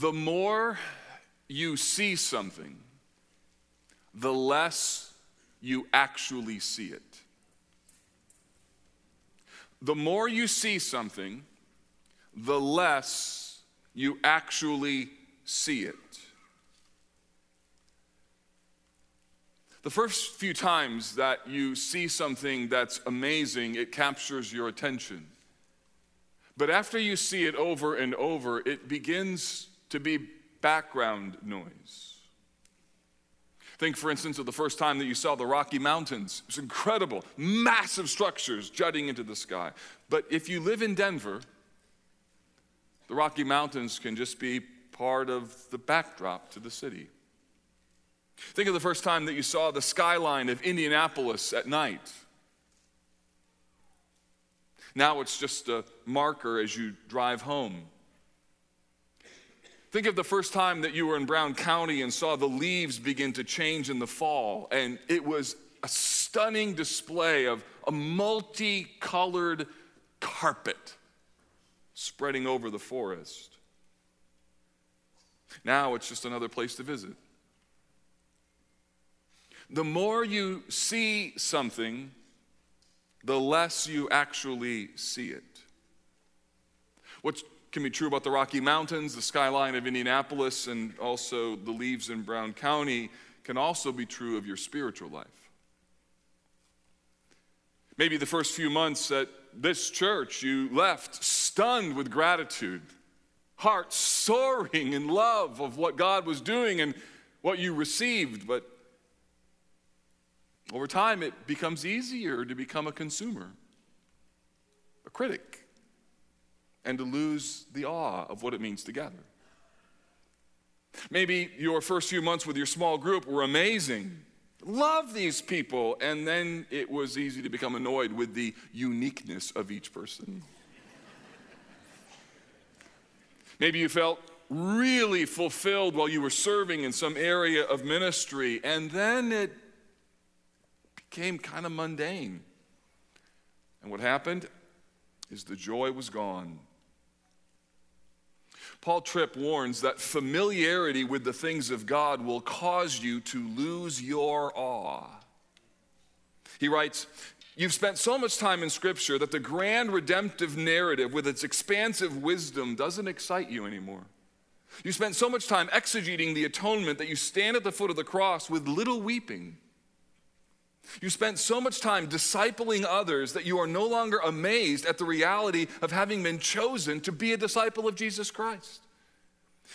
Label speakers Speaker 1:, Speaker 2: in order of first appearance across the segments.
Speaker 1: The more you see something, the less you actually see it. The more you see something, the less you actually see it. The first few times that you see something that's amazing, it captures your attention. But after you see it over and over, it begins to be background noise. Think, for instance, of the first time that you saw the Rocky Mountains. It's incredible, massive structures jutting into the sky. But if you live in Denver, the Rocky Mountains can just be part of the backdrop to the city. Think of the first time that you saw the skyline of Indianapolis at night. Now it's just a marker as you drive home. Think of the first time that you were in Brown County and saw the leaves begin to change in the fall, and it was a stunning display of a multicolored carpet spreading over the forest. Now it's just another place to visit the more you see something, the less you actually see it. What can be true about the Rocky Mountains, the skyline of Indianapolis, and also the leaves in Brown County can also be true of your spiritual life. Maybe the first few months at this church, you left stunned with gratitude, heart soaring in love of what God was doing and what you received, but over time, it becomes easier to become a consumer, a critic, and to lose the awe of what it means to gather. Maybe your first few months with your small group were amazing. Love these people. And then it was easy to become annoyed with the uniqueness of each person. Maybe you felt really fulfilled while you were serving in some area of ministry, and then it became kind of mundane. And what happened is the joy was gone. Paul Tripp warns that familiarity with the things of God will cause you to lose your awe. He writes, You've spent so much time in Scripture that the grand redemptive narrative with its expansive wisdom doesn't excite you anymore. You spent so much time exegeting the atonement that you stand at the foot of the cross with little weeping. You spent so much time discipling others that you are no longer amazed at the reality of having been chosen to be a disciple of Jesus Christ.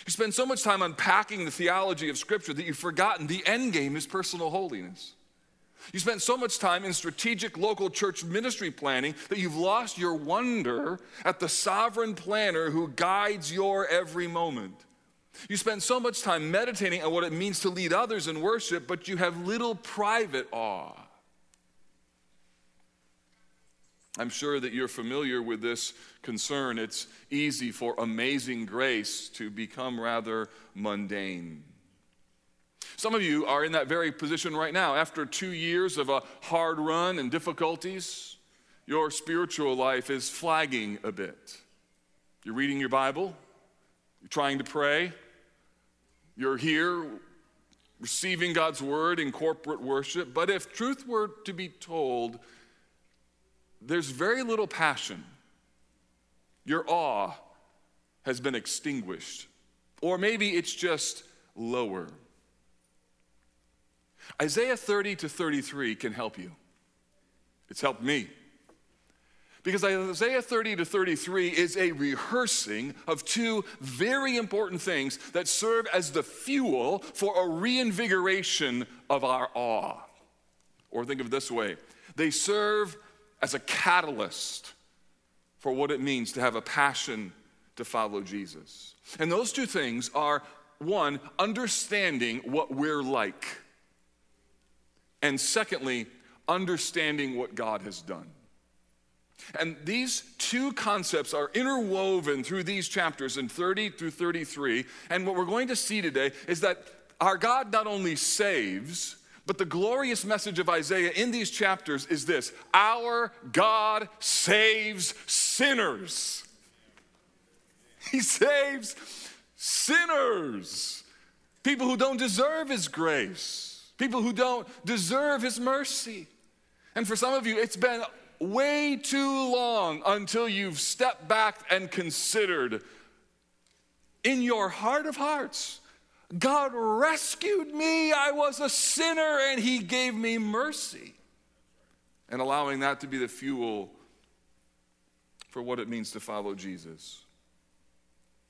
Speaker 1: You spend so much time unpacking the theology of Scripture that you've forgotten the end game is personal holiness. You spent so much time in strategic local church ministry planning that you've lost your wonder at the sovereign planner who guides your every moment. You spend so much time meditating on what it means to lead others in worship, but you have little private awe. I'm sure that you're familiar with this concern. It's easy for amazing grace to become rather mundane. Some of you are in that very position right now. After two years of a hard run and difficulties, your spiritual life is flagging a bit. You're reading your Bible, you're trying to pray, you're here receiving God's word in corporate worship, but if truth were to be told, there's very little passion. Your awe has been extinguished, or maybe it's just lower. Isaiah 30 to 33 can help you. It's helped me. Because Isaiah 30 to 33 is a rehearsing of two very important things that serve as the fuel for a reinvigoration of our awe. Or think of this way they serve as a catalyst for what it means to have a passion to follow Jesus. And those two things are one, understanding what we're like, and secondly, understanding what God has done. And these two concepts are interwoven through these chapters in 30 through 33. And what we're going to see today is that our God not only saves, but the glorious message of Isaiah in these chapters is this Our God saves sinners. He saves sinners, people who don't deserve His grace, people who don't deserve His mercy. And for some of you, it's been way too long until you've stepped back and considered in your heart of hearts God rescued me. I was a sinner and He gave me mercy. And allowing that to be the fuel for what it means to follow Jesus.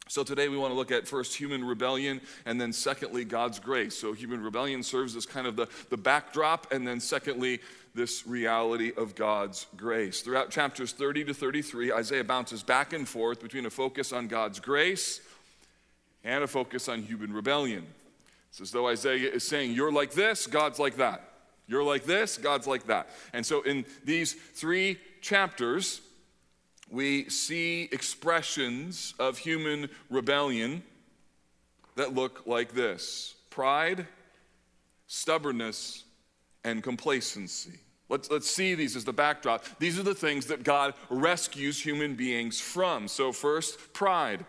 Speaker 1: So today we want to look at first human rebellion and then secondly God's grace. So human rebellion serves as kind of the, the backdrop, and then secondly, this reality of God's grace. Throughout chapters 30 to 33, Isaiah bounces back and forth between a focus on God's grace and a focus on human rebellion. It's as though Isaiah is saying, You're like this, God's like that. You're like this, God's like that. And so in these three chapters, we see expressions of human rebellion that look like this pride, stubbornness, and complacency. Let's, let's see these as the backdrop. These are the things that God rescues human beings from. So, first, pride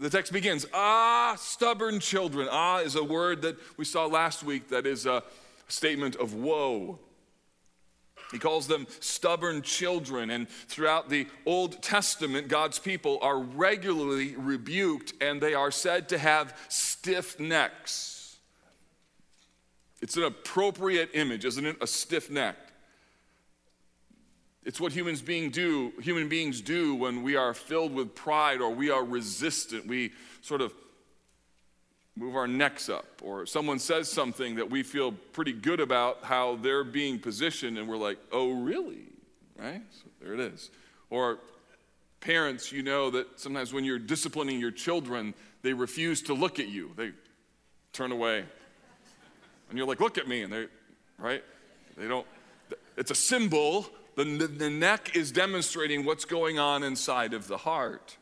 Speaker 1: the text begins, ah, stubborn children. Ah is a word that we saw last week that is a statement of woe. He calls them stubborn children. And throughout the Old Testament, God's people are regularly rebuked and they are said to have stiff necks. It's an appropriate image, isn't it? A stiff neck. It's what humans being do, human beings do when we are filled with pride or we are resistant. We sort of move our necks up, or someone says something that we feel pretty good about how they're being positioned, and we're like, oh, really? Right? So there it is. Or parents, you know that sometimes when you're disciplining your children, they refuse to look at you, they turn away. And you're like, look at me, and they, right? They don't, it's a symbol the, the neck is demonstrating what's going on inside of the heart.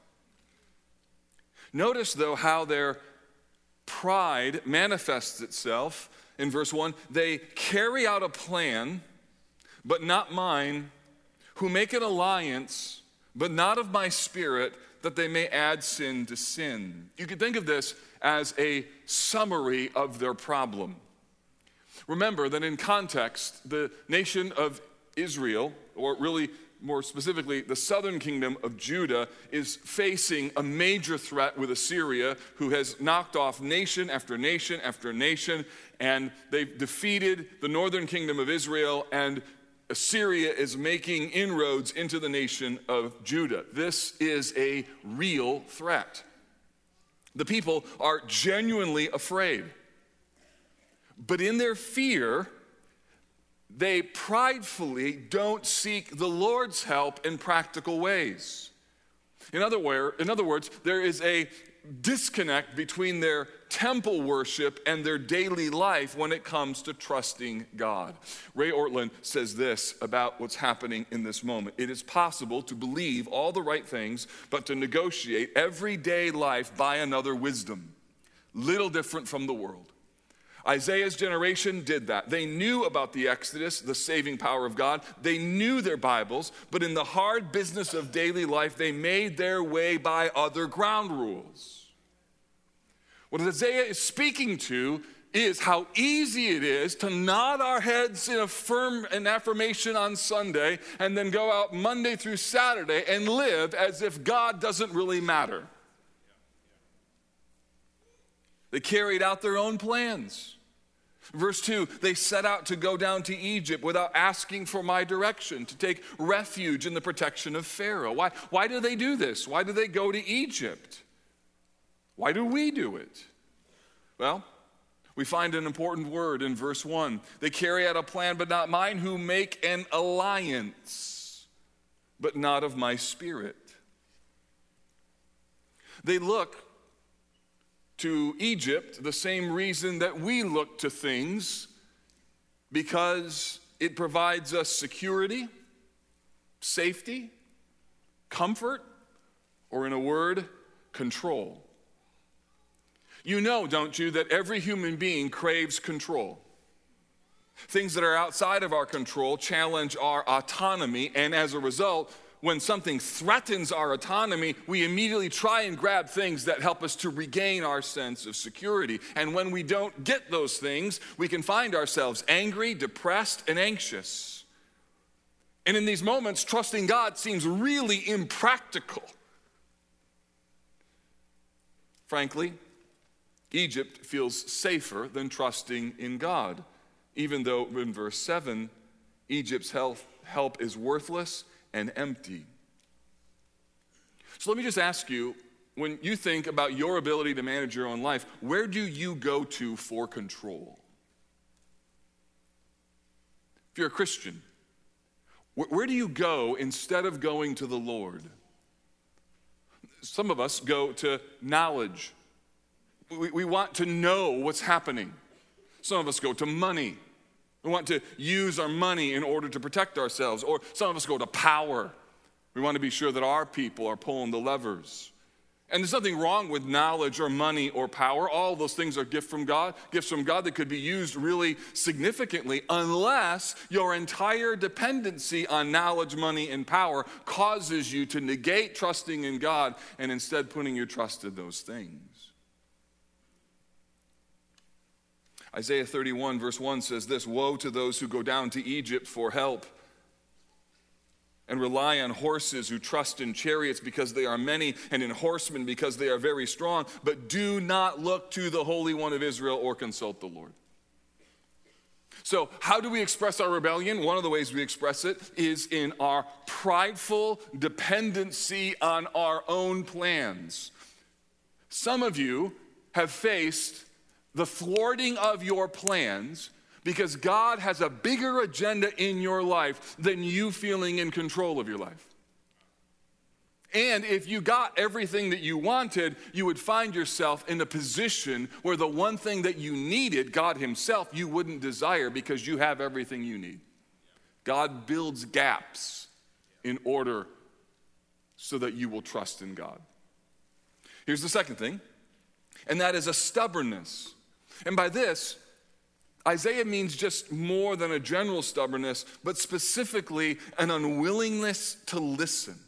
Speaker 1: Notice, though, how their pride manifests itself. In verse 1, they carry out a plan, but not mine, who make an alliance, but not of my spirit, that they may add sin to sin. You could think of this as a summary of their problem. Remember that in context, the nation of Israel, or really more specifically, the southern kingdom of Judah is facing a major threat with Assyria, who has knocked off nation after nation after nation, and they've defeated the northern kingdom of Israel, and Assyria is making inroads into the nation of Judah. This is a real threat. The people are genuinely afraid. But in their fear, they pridefully don't seek the Lord's help in practical ways. In other, in other words, there is a disconnect between their temple worship and their daily life when it comes to trusting God. Ray Ortlund says this about what's happening in this moment It is possible to believe all the right things, but to negotiate everyday life by another wisdom, little different from the world. Isaiah's generation did that. They knew about the Exodus, the saving power of God. They knew their Bibles, but in the hard business of daily life, they made their way by other ground rules. What Isaiah is speaking to is how easy it is to nod our heads in affirm an affirmation on Sunday and then go out Monday through Saturday and live as if God doesn't really matter. They carried out their own plans. Verse 2 they set out to go down to Egypt without asking for my direction, to take refuge in the protection of Pharaoh. Why, why do they do this? Why do they go to Egypt? Why do we do it? Well, we find an important word in verse 1. They carry out a plan, but not mine, who make an alliance, but not of my spirit. They look to Egypt the same reason that we look to things because it provides us security, safety, comfort, or in a word, control. You know, don't you, that every human being craves control. Things that are outside of our control challenge our autonomy, and as a result, when something threatens our autonomy, we immediately try and grab things that help us to regain our sense of security. And when we don't get those things, we can find ourselves angry, depressed, and anxious. And in these moments, trusting God seems really impractical. Frankly, Egypt feels safer than trusting in God, even though in verse 7, Egypt's help, help is worthless and empty. So let me just ask you when you think about your ability to manage your own life, where do you go to for control? If you're a Christian, where do you go instead of going to the Lord? Some of us go to knowledge. We, we want to know what's happening. Some of us go to money. We want to use our money in order to protect ourselves. Or some of us go to power. We want to be sure that our people are pulling the levers. And there's nothing wrong with knowledge or money or power. All those things are gifts from God, gifts from God that could be used really significantly unless your entire dependency on knowledge, money, and power causes you to negate trusting in God and instead putting your trust in those things. Isaiah 31, verse 1 says this Woe to those who go down to Egypt for help and rely on horses who trust in chariots because they are many and in horsemen because they are very strong, but do not look to the Holy One of Israel or consult the Lord. So, how do we express our rebellion? One of the ways we express it is in our prideful dependency on our own plans. Some of you have faced the thwarting of your plans because God has a bigger agenda in your life than you feeling in control of your life. And if you got everything that you wanted, you would find yourself in a position where the one thing that you needed, God Himself, you wouldn't desire because you have everything you need. God builds gaps in order so that you will trust in God. Here's the second thing, and that is a stubbornness. And by this, Isaiah means just more than a general stubbornness, but specifically an unwillingness to listen.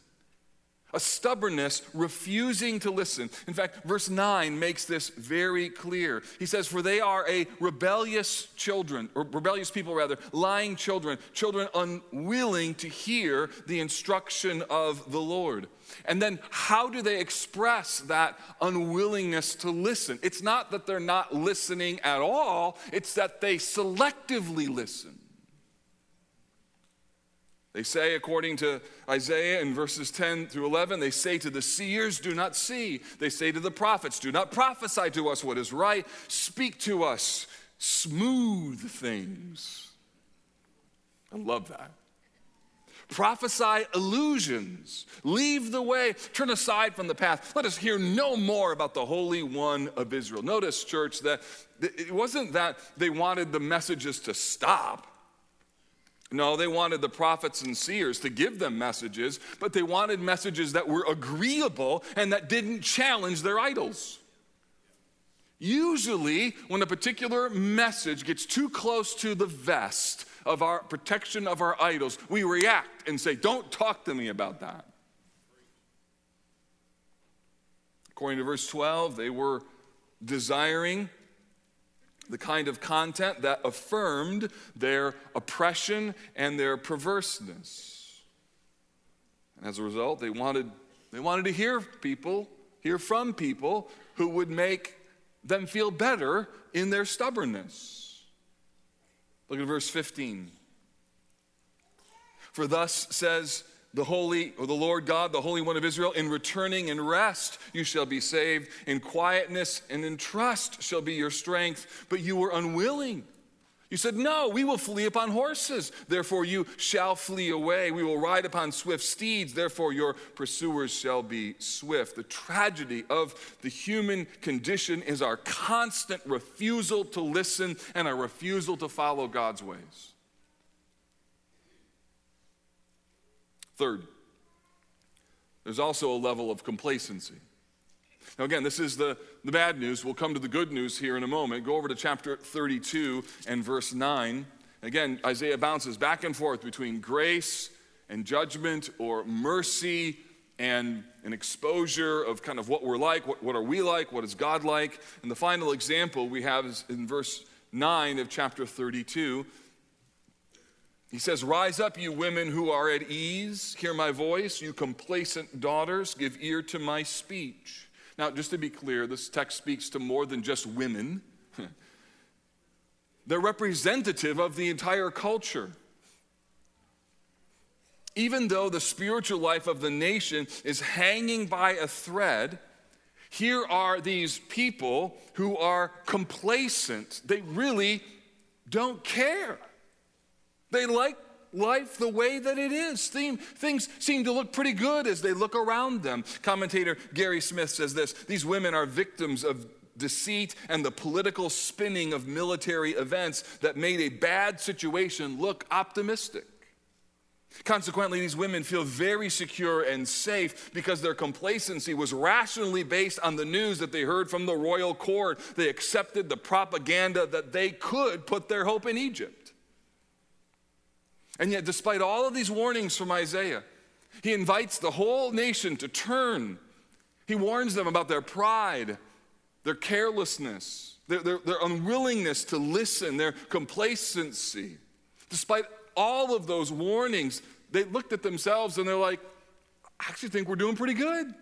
Speaker 1: A stubbornness refusing to listen. In fact, verse 9 makes this very clear. He says, For they are a rebellious children, or rebellious people rather, lying children, children unwilling to hear the instruction of the Lord. And then, how do they express that unwillingness to listen? It's not that they're not listening at all, it's that they selectively listen. They say, according to Isaiah in verses 10 through 11, they say to the seers, Do not see. They say to the prophets, Do not prophesy to us what is right. Speak to us smooth things. I love that. Prophesy illusions. Leave the way. Turn aside from the path. Let us hear no more about the Holy One of Israel. Notice, church, that it wasn't that they wanted the messages to stop. No, they wanted the prophets and seers to give them messages, but they wanted messages that were agreeable and that didn't challenge their idols. Usually, when a particular message gets too close to the vest, of our protection of our idols, we react and say, Don't talk to me about that. According to verse 12, they were desiring the kind of content that affirmed their oppression and their perverseness. And as a result, they wanted, they wanted to hear people, hear from people who would make them feel better in their stubbornness. Look at verse 15. For thus says the holy or the Lord God, the Holy One of Israel, in returning and rest you shall be saved, in quietness and in trust shall be your strength, but you were unwilling. You said, No, we will flee upon horses. Therefore, you shall flee away. We will ride upon swift steeds. Therefore, your pursuers shall be swift. The tragedy of the human condition is our constant refusal to listen and our refusal to follow God's ways. Third, there's also a level of complacency. Now, again, this is the, the bad news. We'll come to the good news here in a moment. Go over to chapter 32 and verse 9. Again, Isaiah bounces back and forth between grace and judgment or mercy and an exposure of kind of what we're like, what, what are we like, what is God like. And the final example we have is in verse 9 of chapter 32. He says, Rise up, you women who are at ease, hear my voice, you complacent daughters, give ear to my speech. Now, just to be clear, this text speaks to more than just women. They're representative of the entire culture. Even though the spiritual life of the nation is hanging by a thread, here are these people who are complacent. They really don't care. They like life the way that it is. Things seem to look pretty good as they look around them. Commentator Gary Smith says this These women are victims of deceit and the political spinning of military events that made a bad situation look optimistic. Consequently, these women feel very secure and safe because their complacency was rationally based on the news that they heard from the royal court. They accepted the propaganda that they could put their hope in Egypt. And yet, despite all of these warnings from Isaiah, he invites the whole nation to turn. He warns them about their pride, their carelessness, their, their, their unwillingness to listen, their complacency. Despite all of those warnings, they looked at themselves and they're like, I actually think we're doing pretty good.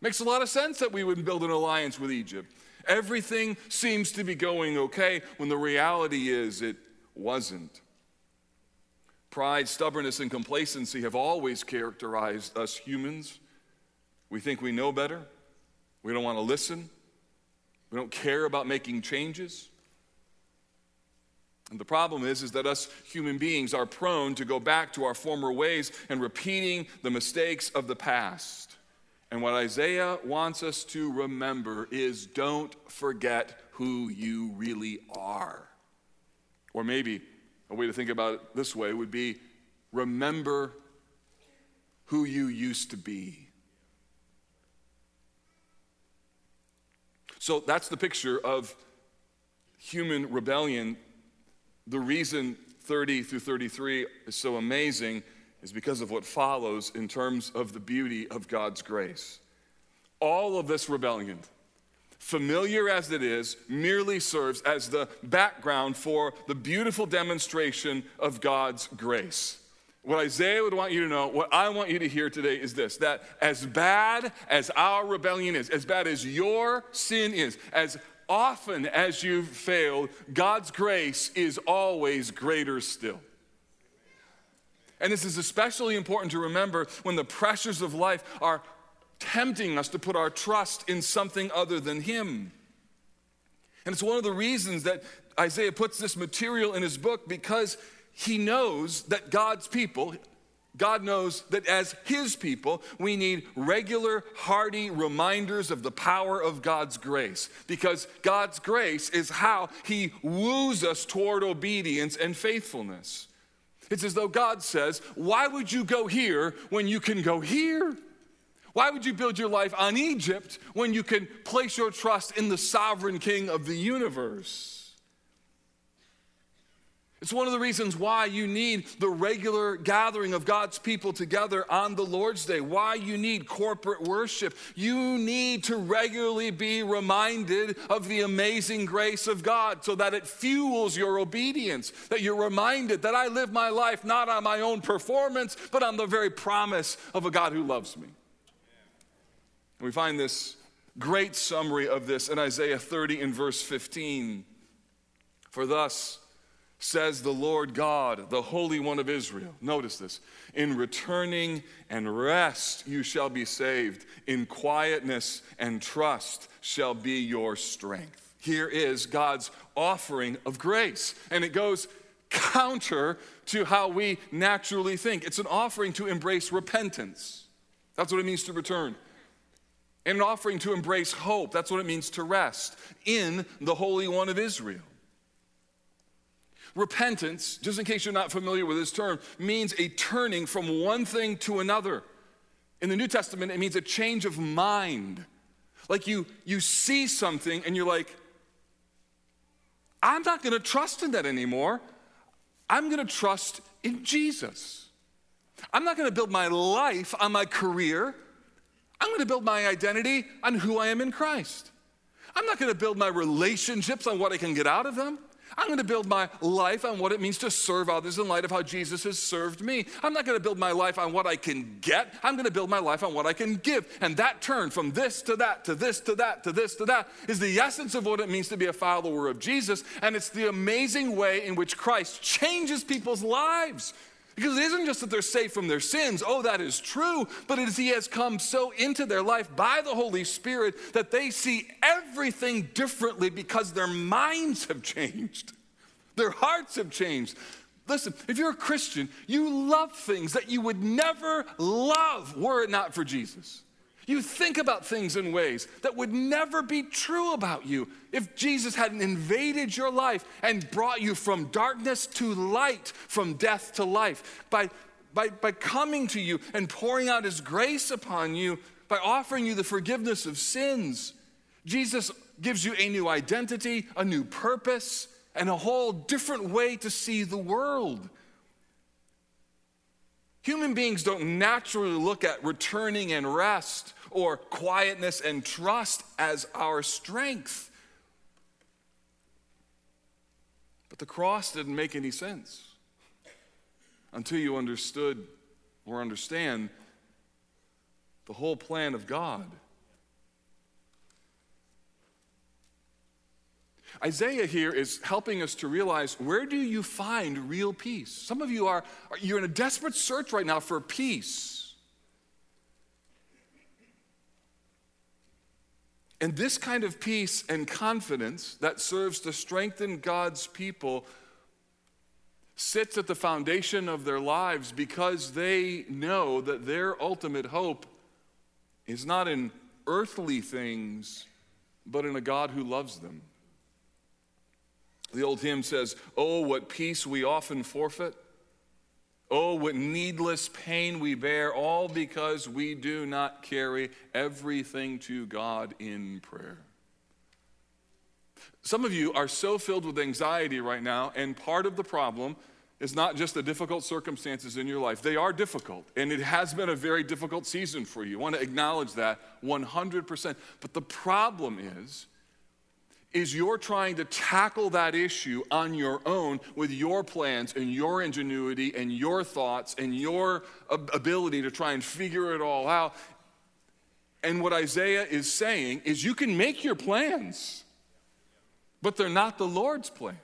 Speaker 1: Makes a lot of sense that we would build an alliance with Egypt. Everything seems to be going okay when the reality is it wasn't. Pride, stubbornness, and complacency have always characterized us humans. We think we know better. We don't want to listen. We don't care about making changes. And the problem is, is that us human beings are prone to go back to our former ways and repeating the mistakes of the past. And what Isaiah wants us to remember is don't forget who you really are. Or maybe a way to think about it this way would be remember who you used to be. So that's the picture of human rebellion the reason 30 through 33 is so amazing is because of what follows in terms of the beauty of God's grace. All of this rebellion, familiar as it is, merely serves as the background for the beautiful demonstration of God's grace. What Isaiah would want you to know, what I want you to hear today is this that as bad as our rebellion is, as bad as your sin is, as often as you've failed, God's grace is always greater still. And this is especially important to remember when the pressures of life are tempting us to put our trust in something other than Him. And it's one of the reasons that Isaiah puts this material in his book because he knows that God's people, God knows that as His people, we need regular, hearty reminders of the power of God's grace. Because God's grace is how He woos us toward obedience and faithfulness. It's as though God says, Why would you go here when you can go here? Why would you build your life on Egypt when you can place your trust in the sovereign king of the universe? It's one of the reasons why you need the regular gathering of God's people together on the Lord's Day, why you need corporate worship. You need to regularly be reminded of the amazing grace of God so that it fuels your obedience, that you're reminded that I live my life not on my own performance, but on the very promise of a God who loves me. We find this great summary of this in Isaiah 30 in verse 15. For thus, says the Lord God, the Holy One of Israel. Notice this. In returning and rest you shall be saved. In quietness and trust shall be your strength. Here is God's offering of grace. And it goes counter to how we naturally think. It's an offering to embrace repentance. That's what it means to return. And an offering to embrace hope. That's what it means to rest in the Holy One of Israel. Repentance, just in case you're not familiar with this term, means a turning from one thing to another. In the New Testament, it means a change of mind. Like you, you see something and you're like, I'm not going to trust in that anymore. I'm going to trust in Jesus. I'm not going to build my life on my career. I'm going to build my identity on who I am in Christ. I'm not going to build my relationships on what I can get out of them. I'm going to build my life on what it means to serve others in light of how Jesus has served me. I'm not going to build my life on what I can get. I'm going to build my life on what I can give. And that turn from this to that, to this to that, to this to that is the essence of what it means to be a follower of Jesus. And it's the amazing way in which Christ changes people's lives. Because it isn't just that they're saved from their sins, oh, that is true, but it is He has come so into their life by the Holy Spirit that they see everything differently because their minds have changed, their hearts have changed. Listen, if you're a Christian, you love things that you would never love were it not for Jesus. You think about things in ways that would never be true about you if Jesus hadn't invaded your life and brought you from darkness to light, from death to life. By, by, by coming to you and pouring out his grace upon you, by offering you the forgiveness of sins, Jesus gives you a new identity, a new purpose, and a whole different way to see the world. Human beings don't naturally look at returning and rest or quietness and trust as our strength. But the cross didn't make any sense until you understood or understand the whole plan of God. Isaiah here is helping us to realize where do you find real peace? Some of you are you're in a desperate search right now for peace. And this kind of peace and confidence that serves to strengthen God's people sits at the foundation of their lives because they know that their ultimate hope is not in earthly things, but in a God who loves them. The old hymn says, Oh, what peace we often forfeit. Oh, what needless pain we bear, all because we do not carry everything to God in prayer. Some of you are so filled with anxiety right now, and part of the problem is not just the difficult circumstances in your life. They are difficult, and it has been a very difficult season for you. I want to acknowledge that 100%. But the problem is, is you're trying to tackle that issue on your own with your plans and your ingenuity and your thoughts and your ability to try and figure it all out. And what Isaiah is saying is you can make your plans, but they're not the Lord's plans.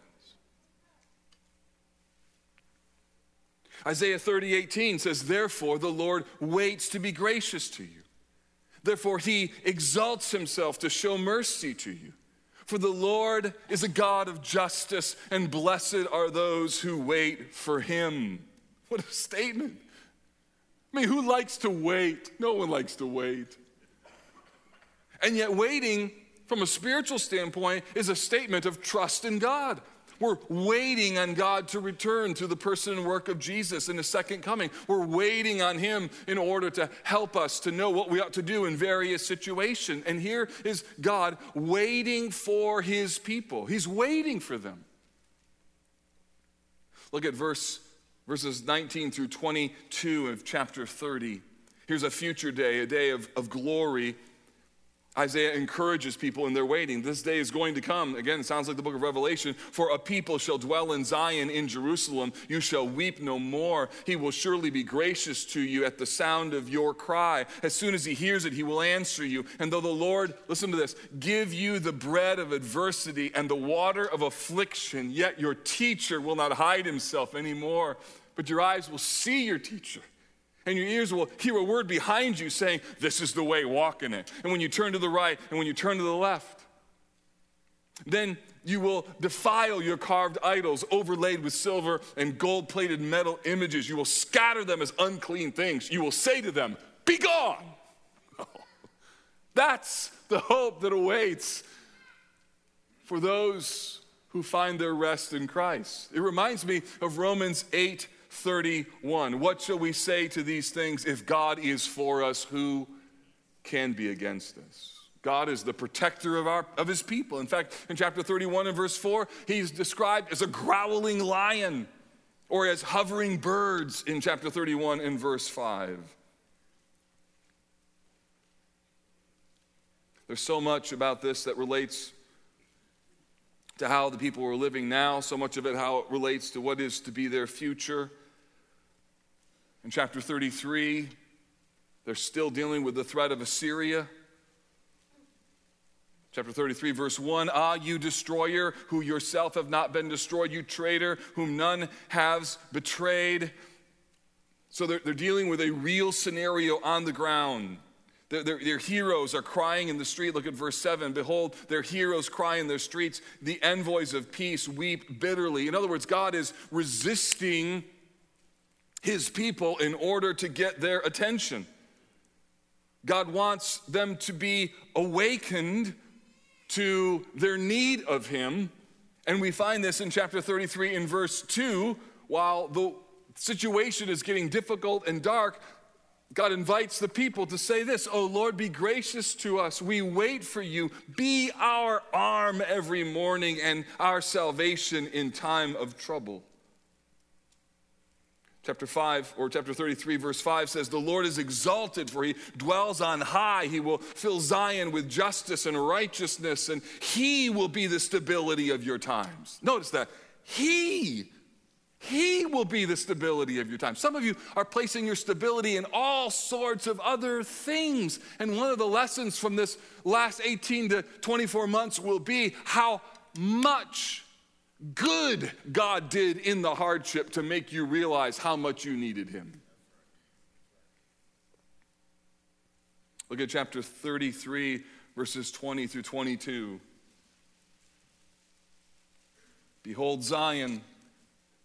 Speaker 1: Isaiah 30, 18 says, Therefore, the Lord waits to be gracious to you. Therefore, he exalts himself to show mercy to you. For the Lord is a God of justice, and blessed are those who wait for him. What a statement. I mean, who likes to wait? No one likes to wait. And yet, waiting from a spiritual standpoint is a statement of trust in God. We're waiting on God to return to the person and work of Jesus in the second coming. We're waiting on Him in order to help us to know what we ought to do in various situations. And here is God waiting for His people, He's waiting for them. Look at verse, verses 19 through 22 of chapter 30. Here's a future day, a day of, of glory Isaiah encourages people in their waiting. This day is going to come. Again, it sounds like the book of Revelation. For a people shall dwell in Zion in Jerusalem. You shall weep no more. He will surely be gracious to you at the sound of your cry. As soon as he hears it, he will answer you. And though the Lord, listen to this, give you the bread of adversity and the water of affliction, yet your teacher will not hide himself anymore, but your eyes will see your teacher and your ears will hear a word behind you saying, This is the way, walk in it. And when you turn to the right and when you turn to the left, then you will defile your carved idols overlaid with silver and gold plated metal images. You will scatter them as unclean things. You will say to them, Be gone. That's the hope that awaits for those who find their rest in Christ. It reminds me of Romans 8 31. What shall we say to these things? If God is for us, who can be against us? God is the protector of, our, of his people. In fact, in chapter 31 and verse 4, he's described as a growling lion. or as hovering birds in chapter 31 and verse 5. There's so much about this that relates to how the people are living now, so much of it how it relates to what is to be their future. In chapter 33, they're still dealing with the threat of Assyria. Chapter 33, verse 1 Ah, you destroyer, who yourself have not been destroyed, you traitor, whom none has betrayed. So they're, they're dealing with a real scenario on the ground. Their, their, their, heroes are crying in the street. Look at verse 7. Behold, their heroes cry in their streets. The envoys of peace weep bitterly. In other words, God is resisting his people in order to get their attention. God wants them to be awakened to their need of him. And we find this in chapter 33 in verse 2. While the situation is getting difficult and dark, God invites the people to say this Oh Lord, be gracious to us. We wait for you. Be our arm every morning and our salvation in time of trouble. Chapter 5 or chapter 33, verse 5 says, The Lord is exalted, for he dwells on high. He will fill Zion with justice and righteousness, and he will be the stability of your times. Notice that. He he will be the stability of your time. Some of you are placing your stability in all sorts of other things. And one of the lessons from this last 18 to 24 months will be how much good God did in the hardship to make you realize how much you needed Him. Look at chapter 33, verses 20 through 22. Behold, Zion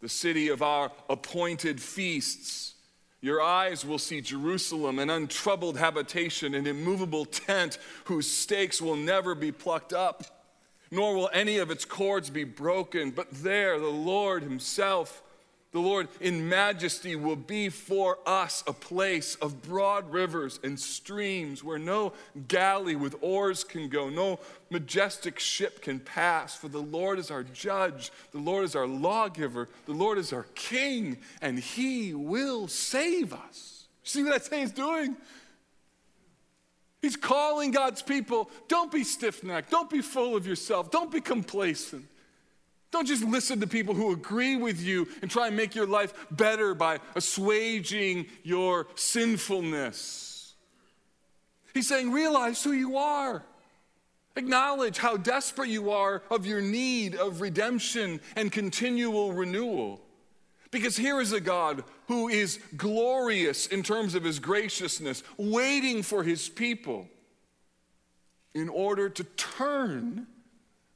Speaker 1: the city of our appointed feasts. Your eyes will see Jerusalem, an untroubled habitation, an immovable tent whose stakes will never be plucked up, nor will any of its cords be broken. But there, the Lord Himself the Lord in majesty will be for us a place of broad rivers and streams where no galley with oars can go, no majestic ship can pass. For the Lord is our judge, the Lord is our lawgiver, the Lord is our king, and he will save us. See what that saying is doing? He's calling God's people don't be stiff necked, don't be full of yourself, don't be complacent. Don't just listen to people who agree with you and try and make your life better by assuaging your sinfulness. He's saying, realize who you are. Acknowledge how desperate you are of your need of redemption and continual renewal. Because here is a God who is glorious in terms of his graciousness, waiting for his people in order to turn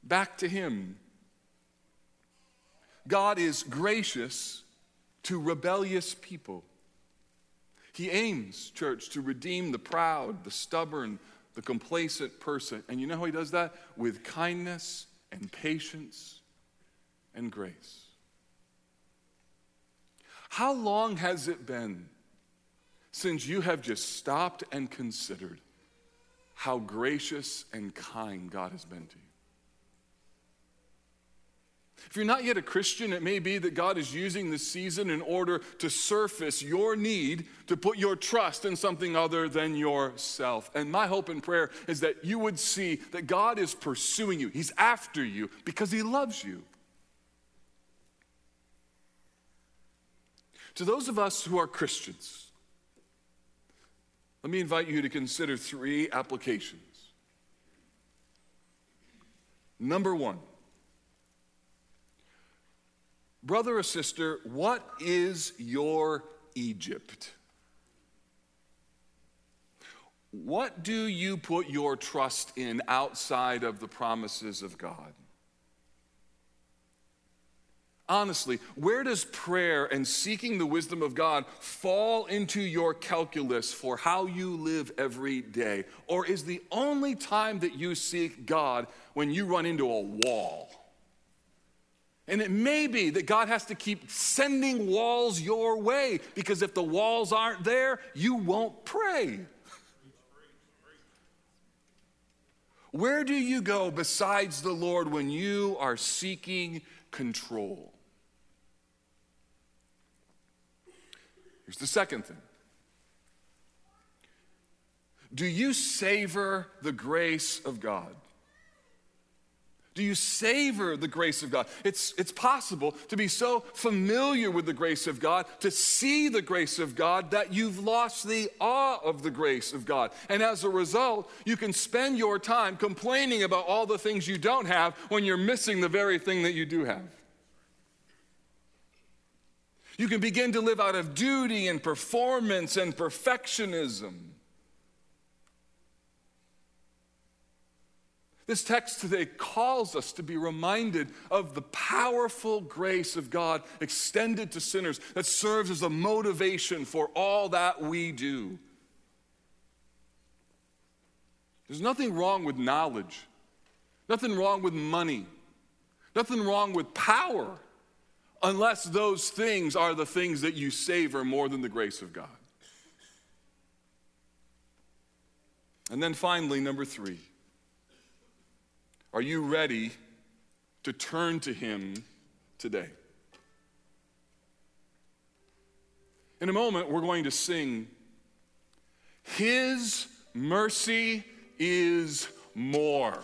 Speaker 1: back to him God is gracious to rebellious people. He aims, church, to redeem the proud, the stubborn, the complacent person. And you know how he does that? With kindness and patience and grace. How long has it been since you have just stopped and considered how gracious and kind God has been to you? If you're not yet a Christian, it may be that God is using this season in order to surface your need to put your trust in something other than yourself. And my hope and prayer is that you would see that God is pursuing you, He's after you because He loves you. To those of us who are Christians, let me invite you to consider three applications. Number one, Brother or sister, what is your Egypt? What do you put your trust in outside of the promises of God? Honestly, where does prayer and seeking the wisdom of God fall into your calculus for how you live every day? Or is the only time that you seek God when you run into a wall? And it may be that God has to keep sending walls your way because if the walls aren't there, you won't pray. Where do you go besides the Lord when you are seeking control? Here's the second thing Do you savor the grace of God? Do you savor the grace of God? It's, it's possible to be so familiar with the grace of God, to see the grace of God, that you've lost the awe of the grace of God. And as a result, you can spend your time complaining about all the things you don't have when you're missing the very thing that you do have. You can begin to live out of duty and performance and perfectionism. This text today calls us to be reminded of the powerful grace of God extended to sinners that serves as a motivation for all that we do. There's nothing wrong with knowledge, nothing wrong with money, nothing wrong with power, unless those things are the things that you savor more than the grace of God. And then finally, number three. Are you ready to turn to Him today? In a moment, we're going to sing, His mercy is more.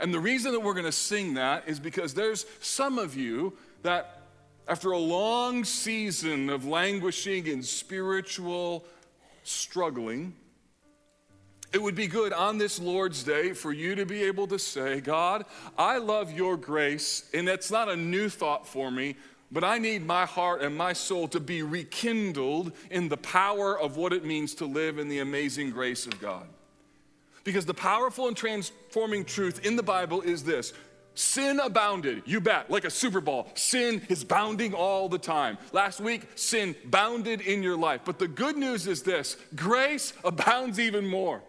Speaker 1: And the reason that we're going to sing that is because there's some of you that, after a long season of languishing in spiritual struggling, it would be good on this Lord's Day for you to be able to say, God, I love your grace, and it's not a new thought for me, but I need my heart and my soul to be rekindled in the power of what it means to live in the amazing grace of God. Because the powerful and transforming truth in the Bible is this Sin abounded, you bet, like a Super Bowl. Sin is bounding all the time. Last week, sin bounded in your life. But the good news is this grace abounds even more.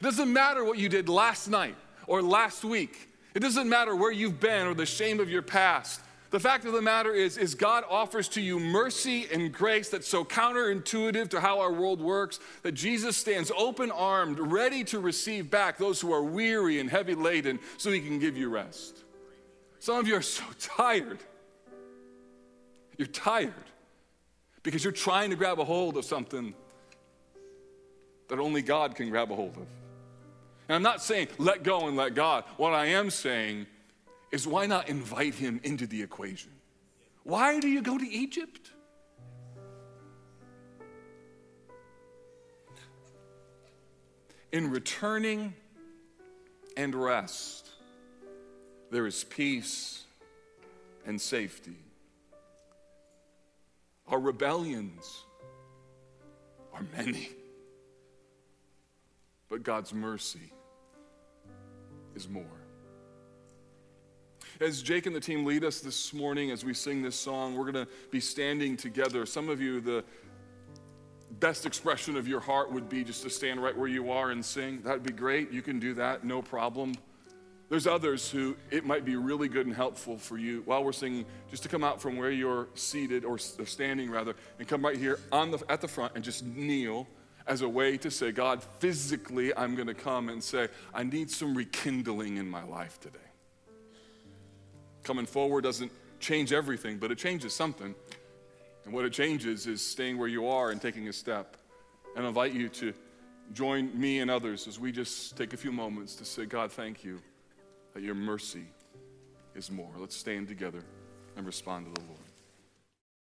Speaker 1: It doesn't matter what you did last night or last week. It doesn't matter where you've been or the shame of your past. The fact of the matter is, is God offers to you mercy and grace that's so counterintuitive to how our world works that Jesus stands open armed, ready to receive back those who are weary and heavy laden so he can give you rest. Some of you are so tired. You're tired because you're trying to grab a hold of something that only God can grab a hold of. And I'm not saying let go and let God. What I am saying is why not invite him into the equation? Why do you go to Egypt? In returning and rest, there is peace and safety. Our rebellions are many, but God's mercy is more. As Jake and the team lead us this morning as we sing this song, we're going to be standing together. Some of you, the best expression of your heart would be just to stand right where you are and sing. That'd be great. You can do that, no problem. There's others who it might be really good and helpful for you while we're singing just to come out from where you're seated or standing rather and come right here on the, at the front and just kneel as a way to say, God, physically, I'm going to come and say, I need some rekindling in my life today. Coming forward doesn't change everything, but it changes something. And what it changes is staying where you are and taking a step. And I invite you to join me and others as we just take a few moments to say, God, thank you that your mercy is more. Let's stand together and respond to the Lord.